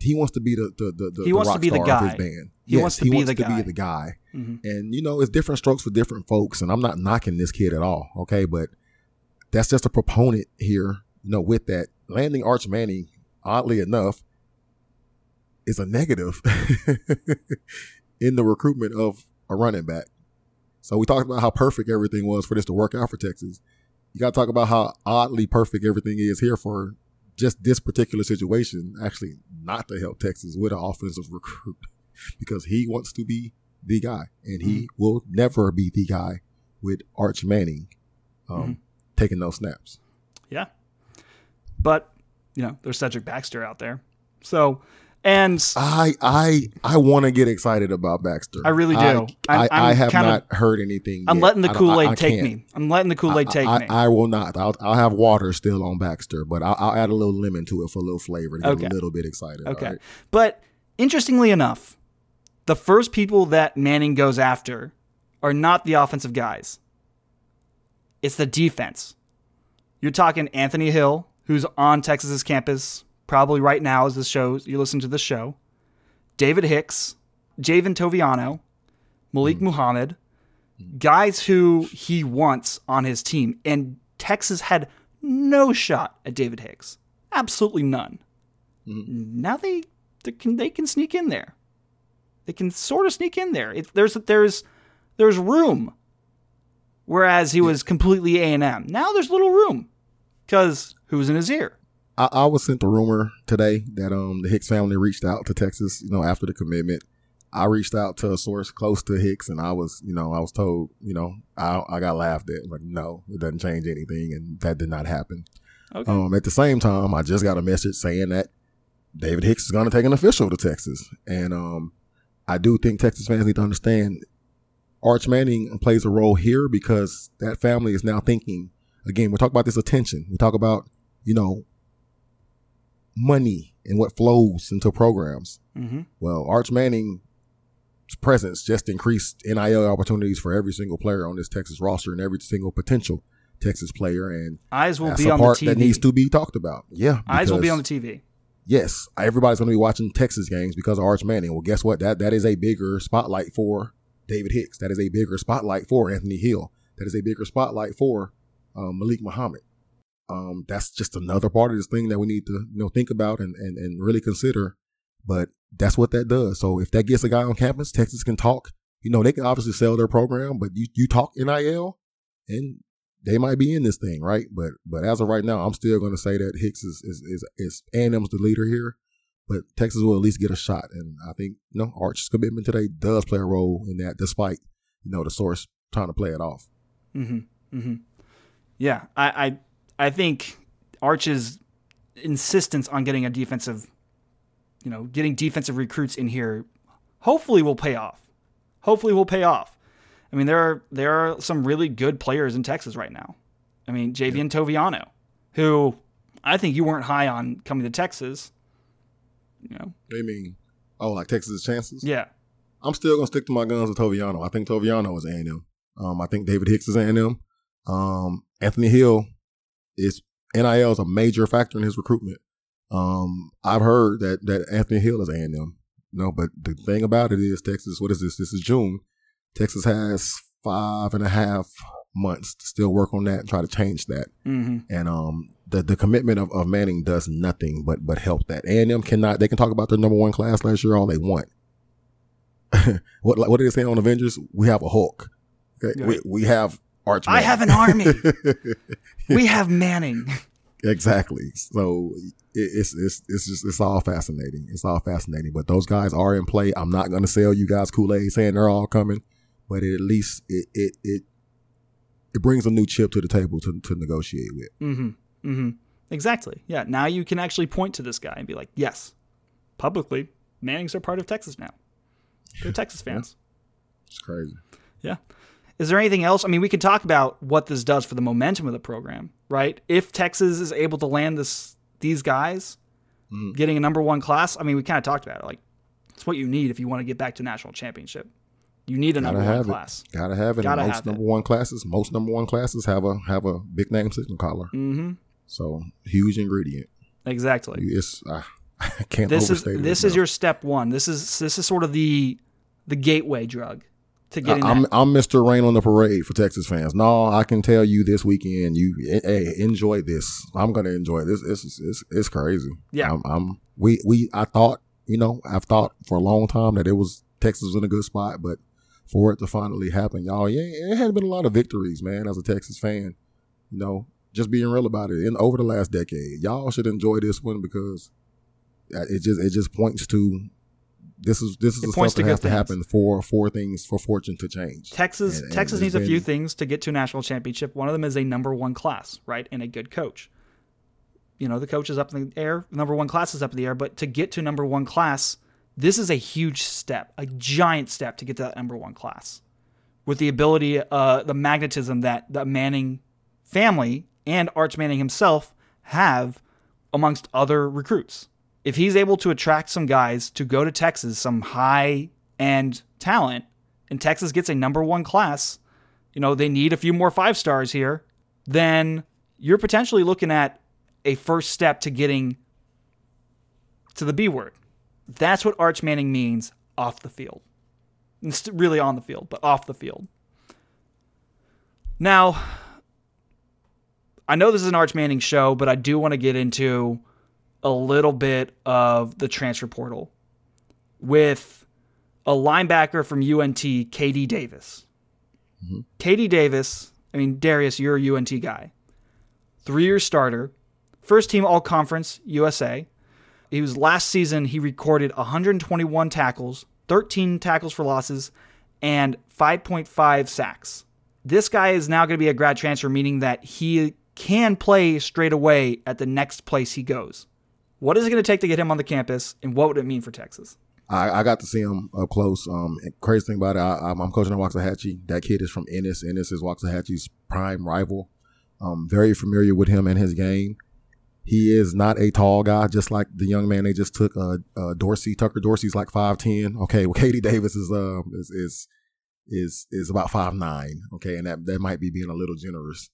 Speaker 3: he wants to be the the the, the
Speaker 2: He wants to be the
Speaker 3: star of his
Speaker 2: guy.
Speaker 3: band.
Speaker 2: He wants to be the
Speaker 3: to be the guy.
Speaker 2: Mhm.
Speaker 3: And you know, it's different strokes for different folks, and I'm not knocking this kid at all, okay? But that's just a proponent here, you know, with that landing Arch Manning, oddly enough, is a negative *laughs* in the recruitment of a running back. So we talked about how perfect everything was for this to work out for Texas. You got to talk about how oddly perfect everything is here for just this particular situation, actually not to help Texas with an offensive recruit *laughs* because he wants to be the guy, and he will never be the guy with Arch Manning um, taking those snaps.
Speaker 2: Yeah. But, you know, there's Cedric Baxter out there. So, and
Speaker 3: I I I want to get excited about Baxter.
Speaker 2: I really do.
Speaker 3: I, I, I have
Speaker 2: kinda-
Speaker 3: not heard anything.
Speaker 2: I'm
Speaker 3: yet.
Speaker 2: letting the
Speaker 3: I don't- I-
Speaker 2: Kool Aid take
Speaker 3: can't.
Speaker 2: me. I'm letting the Kool Aid take
Speaker 3: I,
Speaker 2: me.
Speaker 3: I, will not. I'll, I'll have water still on Baxter, but I'll, I'll add a little lemon to it for a little flavor to get
Speaker 2: Okay.
Speaker 3: a little bit excited.
Speaker 2: Okay.
Speaker 3: right?
Speaker 2: But interestingly enough, the first people that Manning goes after are not the offensive guys. It's the defense. You're talking Anthony Hill, who's on Texas's campus probably right now as this show you listen to this show. David Hicks, Javien Toviano, Malik
Speaker 3: Hmm.
Speaker 2: Muhammad, guys who he wants on his team. And Texas had no shot at David Hicks. Absolutely none.
Speaker 3: Hmm.
Speaker 2: Now they they can they can sneak in there. They can sort of sneak in there. It, there's there's there's room. Whereas he was completely A and M. Now there's little room because who's in his ear?
Speaker 3: I, I was sent the rumor today that um the Hicks family reached out to Texas, you know, after the commitment. I reached out to a source close to Hicks, and I was, you know, I was told, you know, I I got laughed at, like, no, it doesn't change anything, and that did not happen.
Speaker 2: Okay.
Speaker 3: Um, at the same time, I just got a message saying that David Hicks is going to take an official to Texas, and um, I do think Texas fans need to understand Arch Manning plays a role here because that family is now thinking. Again, we talk about this attention. We talk about you know money and what flows into programs.
Speaker 2: hmm
Speaker 3: Well, Arch Manning's presence just increased NIL opportunities for every single player on this Texas roster and every single potential Texas player, and
Speaker 2: Eyes will
Speaker 3: that's
Speaker 2: be
Speaker 3: a
Speaker 2: on the TV.
Speaker 3: that needs to be talked about. Yeah,
Speaker 2: Eyes will be on the TV.
Speaker 3: Yes, everybody's going to be watching Texas games because of Arch Manning. Well, guess what? That that is a bigger spotlight for David Hicks. That is a bigger spotlight for Anthony Hill. That is a bigger spotlight for um, Malik Muhammad. Um, that's just another part of this thing that we need to you know think about and, and and really consider. But that's what that does. So if that gets a guy on campus, Texas can talk. You know, they can obviously sell their program, but you you talk NIL, and they might be in this thing, right? But but as of right now, I'm still going to say that Hicks is is is, is A&M's the leader here, but Texas will at least get a shot, and I think you know Arch's commitment today does play a role in that, despite you know the source trying to play it off.
Speaker 2: hmm hmm Yeah, I, I I think Arch's insistence on getting a defensive, you know, getting defensive recruits in here, hopefully will pay off. Hopefully will pay off. I mean, there are there are some really good players in Texas right now. I mean, Javien Toviano, who I think you weren't high on coming to Texas. You know,
Speaker 3: I mean, oh, like Texas' chances?
Speaker 2: yeah,
Speaker 3: I'm still gonna stick to my guns with Toviano. I think Toviano is A&M. Um, I think David Hicks is A&M. Um, Anthony Hill is NIL is a major factor in his recruitment. Um, I've heard that that Anthony Hill is A&M. No, but the thing about it is Texas. What is this? This is June. Texas has five and a half months to still work on that and try to change that.
Speaker 2: hmm
Speaker 3: And um, the the commitment of, of Manning does nothing but but help that. A&M cannot. They can talk about their number one class last year all they want. *laughs* what what did they say on Avengers? We have a Hulk. Okay?
Speaker 2: Right.
Speaker 3: We we have Arch.
Speaker 2: I have an army. *laughs* we have Manning.
Speaker 3: exactly. So it, it's it's it's just it's all fascinating. It's all fascinating. But those guys are in play. I'm not going to sell you guys Kool Aid saying they're all coming, but at least it it it it brings a new chip to the table to to negotiate with.
Speaker 2: Mm-hmm. Mm-hmm. Exactly. Yeah. Now you can actually point to this guy and be like, yes, publicly, Mannings are part of Texas now. They're *laughs* Texas fans.
Speaker 3: It's crazy.
Speaker 2: Yeah. Is there anything else? I mean, we could talk about what this does for the momentum of the program, right? If Texas is able to land this these guys,
Speaker 3: Mhm.
Speaker 2: getting a number one class. I mean, we kind of talked about it. Like, it's what you need if you want to get back to national championship. You need a
Speaker 3: Gotta
Speaker 2: number one
Speaker 3: have it.
Speaker 2: class.
Speaker 3: Gotta have it.
Speaker 2: Gotta
Speaker 3: and most
Speaker 2: have
Speaker 3: number
Speaker 2: it.
Speaker 3: one classes, most number one classes have a have a big name signal collar.
Speaker 2: Mm-hmm.
Speaker 3: So huge ingredient.
Speaker 2: Exactly.
Speaker 3: It's uh, *laughs* I can't
Speaker 2: this is this is your step one. This is this is sort of the the gateway drug to getting
Speaker 3: I'm. I'm Mr. Rain on the parade for Texas fans. No, I can tell you this weekend, you hey enjoy this. I'm gonna enjoy this. Is it's, it's crazy.
Speaker 2: Yeah.
Speaker 3: I'm, I'm we we I thought you know I've thought for a long time that it was Texas was in a good spot, but for it to finally happen, y'all, yeah, it had been a lot of victories, man. As a Texas fan, you know, just being real about it. In over the last decade, y'all should enjoy this one because uh, it just it just points to this is this is
Speaker 2: It
Speaker 3: the stuff that has to
Speaker 2: things.
Speaker 3: happen for for things for fortune to change.
Speaker 2: Texas
Speaker 3: And- and
Speaker 2: Texas needs a few things to get to a national championship. One of them is a number one class, right, and a good coach. You know, the coach is up in the air, number one class is up in the air, but to get to number one class, this is a huge step, a giant step to get to that number one class. With the ability, uh, the magnetism that the Manning family and Arch Manning himself have amongst other recruits. If he's able to attract some guys to go to Texas, some high end talent, and Texas gets a number one class, you know, they need a few more five stars here, then you're potentially looking at a first step to getting to the B word, That's what Arch Manning means off the field. It's really on the field, but off the field. Now, I know this is an Arch Manning show, but I do want to get into a little bit of the transfer portal with a linebacker from UNT, KD Davis. Mm-hmm. KD Davis, I mean, Darius, you're a UNT guy. Three year starter, first team all conference USA. He was last season, he recorded 121 tackles, 13 tackles for losses, and 5.5 sacks. This guy is now going to be a grad transfer, meaning that he can play straight away at the next place he goes. What is it going to take to get him on the campus, and what would it mean for Texas?
Speaker 3: I, I got to see him up close. Um, crazy thing about it, I, am coaching at Waxahachie. That kid is from Ennis. Ennis is Waxahachie's prime rival. Um, very familiar with him and his game. He is not a tall guy, just like the young man they just took. Uh, uh Dorsey Tucker Dorsey's like five ten. Okay, well, KD *laughs* Davis is uh is is is is about five nine. Okay, and that that might be being a little generous.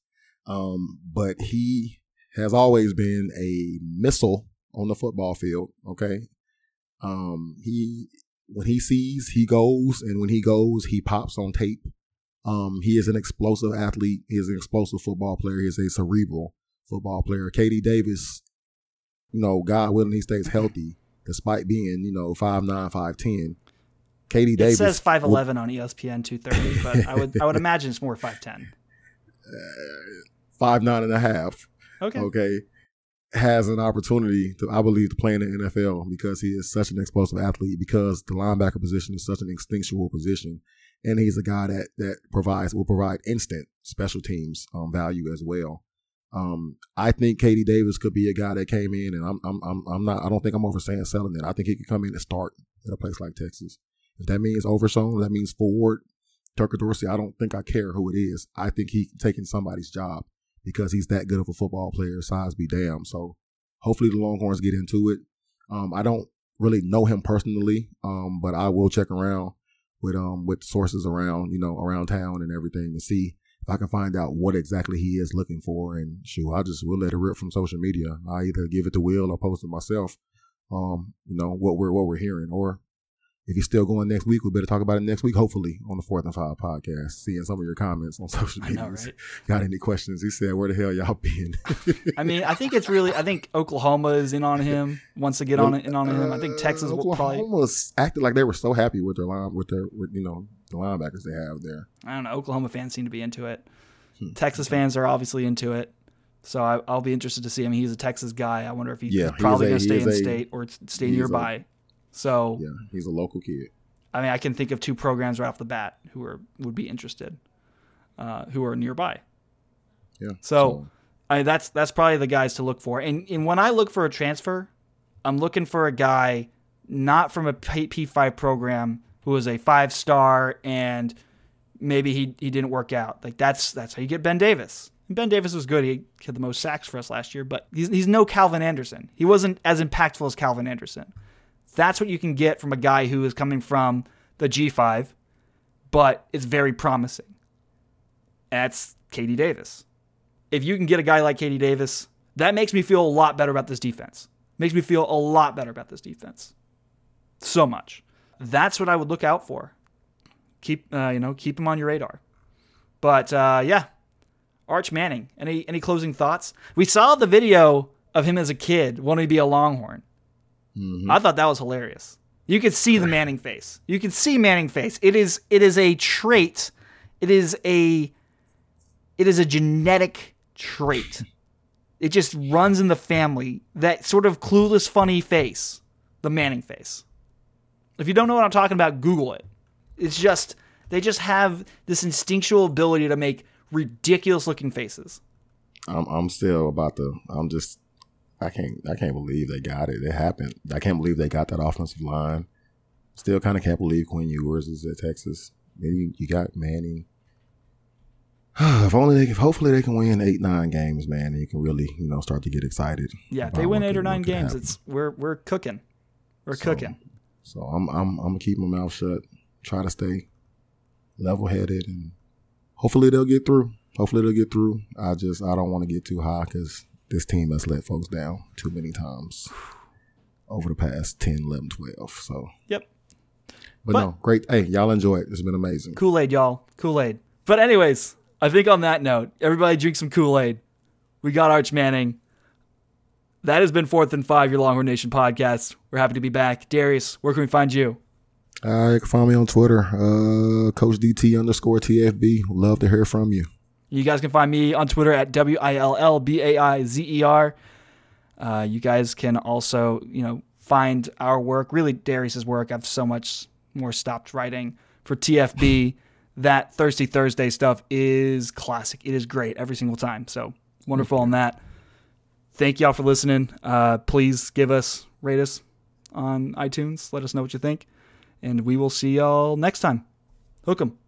Speaker 3: Um, but he has always been a missile on the football field. Okay. Um, he, when he sees, he goes, and when he goes, he pops on tape. Um, he is an explosive athlete. He is an explosive football player. He is a cerebral football player. KD Davis, you know, God willing, he stays healthy despite being, you know, five nine, five ten. KD it Davis. It
Speaker 2: says five eleven on ESPN two thirty, *laughs* but I would I would imagine it's more five ten.
Speaker 3: Uh, five nine and a half.
Speaker 2: Okay.
Speaker 3: Okay has an opportunity to, I believe, to play in the NFL because he is such an explosive athlete. Because the linebacker position is such an instinctual position, and he's a guy that that provides will provide instant special teams um, value as well. Um, I think KD Davis could be a guy that came in, and I'm I'm I'm, not. I don't think I'm over saying selling it. I think he could come in and start at a place like Texas. If that means Overshown, that means Ford, Tucker Dorsey. I don't think I care who it is. I think he's taking somebody's job because he's that good of a football player. Size be damn. So hopefully the Longhorns get into it. Um, I don't really know him personally, um, but I will check around with um with sources around you know around town and everything to see if I can find out what exactly he is looking for. And shoot, I just will let it rip from social media. I either give it to Will or post it myself. Um, you know what we're what we're hearing, or if you're still going next week, we better talk about it next week, hopefully, on the Fourth and Five podcast. Seeing some of your comments on *laughs* social media. Know, right? Got any questions? He said, Where the hell y'all been?
Speaker 2: I mean, I think it's really, I think Oklahoma is in on him, wants to get on it in on him. I think Texas uh, will probably.
Speaker 3: almost acted like they were so happy with their line, with their, with, you know, the linebackers they have there.
Speaker 2: I don't know. Oklahoma fans seem to be into it. Hmm. Texas fans are obviously into it. So I, will be interested to see him. He's a Texas guy. I wonder if he's yeah, probably going to stay in a, state or stay nearby. So
Speaker 3: yeah, he's a local kid.
Speaker 2: I mean, I can think of two programs right off the bat who are would be interested, uh, who are nearby.
Speaker 3: Yeah.
Speaker 2: So, so. I, that's that's probably the guys to look for. And and when I look for a transfer, I'm looking for a guy not from a P5 program who is a five star and maybe he he didn't work out. Like that's that's how you get Ben Davis. And ben Davis was good. He had the most sacks for us last year, but he's he's no Calvin Anderson. He wasn't as impactful as Calvin Anderson. That's what you can get from a guy who is coming from the G5, but it's very promising. That's KD Davis. If you can get a guy like KD Davis, that makes me feel a lot better about this defense. Makes me feel a lot better about this defense. So much. That's what I would look out for. Keep uh, you know keep him on your radar. But uh, yeah, Arch Manning. Any any closing thoughts? We saw the video of him as a kid wanting to be a Longhorn. Mm-hmm. I thought that was hilarious. You could see the Manning face. You can see Manning face. It is it is a trait. It is a it is a genetic trait. *laughs* It just runs in the family. That sort of clueless funny face, the Manning face. If you don't know what I'm talking about, Google it. It's just they just have this instinctual ability to make ridiculous looking faces.
Speaker 3: I'm I'm still about to I'm just I can't I can't believe they got it. It happened. I can't believe they got that offensive line. Still kind of can't believe Quinn Ewers is at Texas. Then you, got Manning. *sighs* if only they, if hopefully they can win eight nine games, man, and you can really you know start to get excited.
Speaker 2: Yeah, if they win eight or nine games, happen. it's we're we're cooking, we're so, cooking.
Speaker 3: So I'm I'm I'm gonna keep my mouth shut. Try to stay level headed, and hopefully they'll get through. Hopefully they'll get through. I just I don't want to get too high because this team has let folks down too many times. over the past 10, 11, 12. So,
Speaker 2: Yep.
Speaker 3: but,
Speaker 2: But-
Speaker 3: no, great. Hey, y'all enjoy it. It's been amazing.
Speaker 2: Kool Aid, y'all. Kool Aid. But, anyways, I think on that note, everybody drink some Kool Aid. We got Arch Manning. That has been Fourth and Five, your Longhorn Nation podcast. We're happy to be back. Darius, where can we find you?
Speaker 3: Uh, you can find me on Twitter, uh, Coach DT underscore TFB. Love to hear from you.
Speaker 2: You guys can find me on Twitter at W I L L B A I Z E R. Uh, you guys can also, you know, find our work, really Darius's work. I've so much more stopped writing for TFB. *laughs* that Thirsty Thursday stuff is classic. It is great every single time. So wonderful on that. Thank y'all for listening. Uh, please give us, rate us on iTunes. Let us know what you think. And we will see y'all next time. Hook 'em.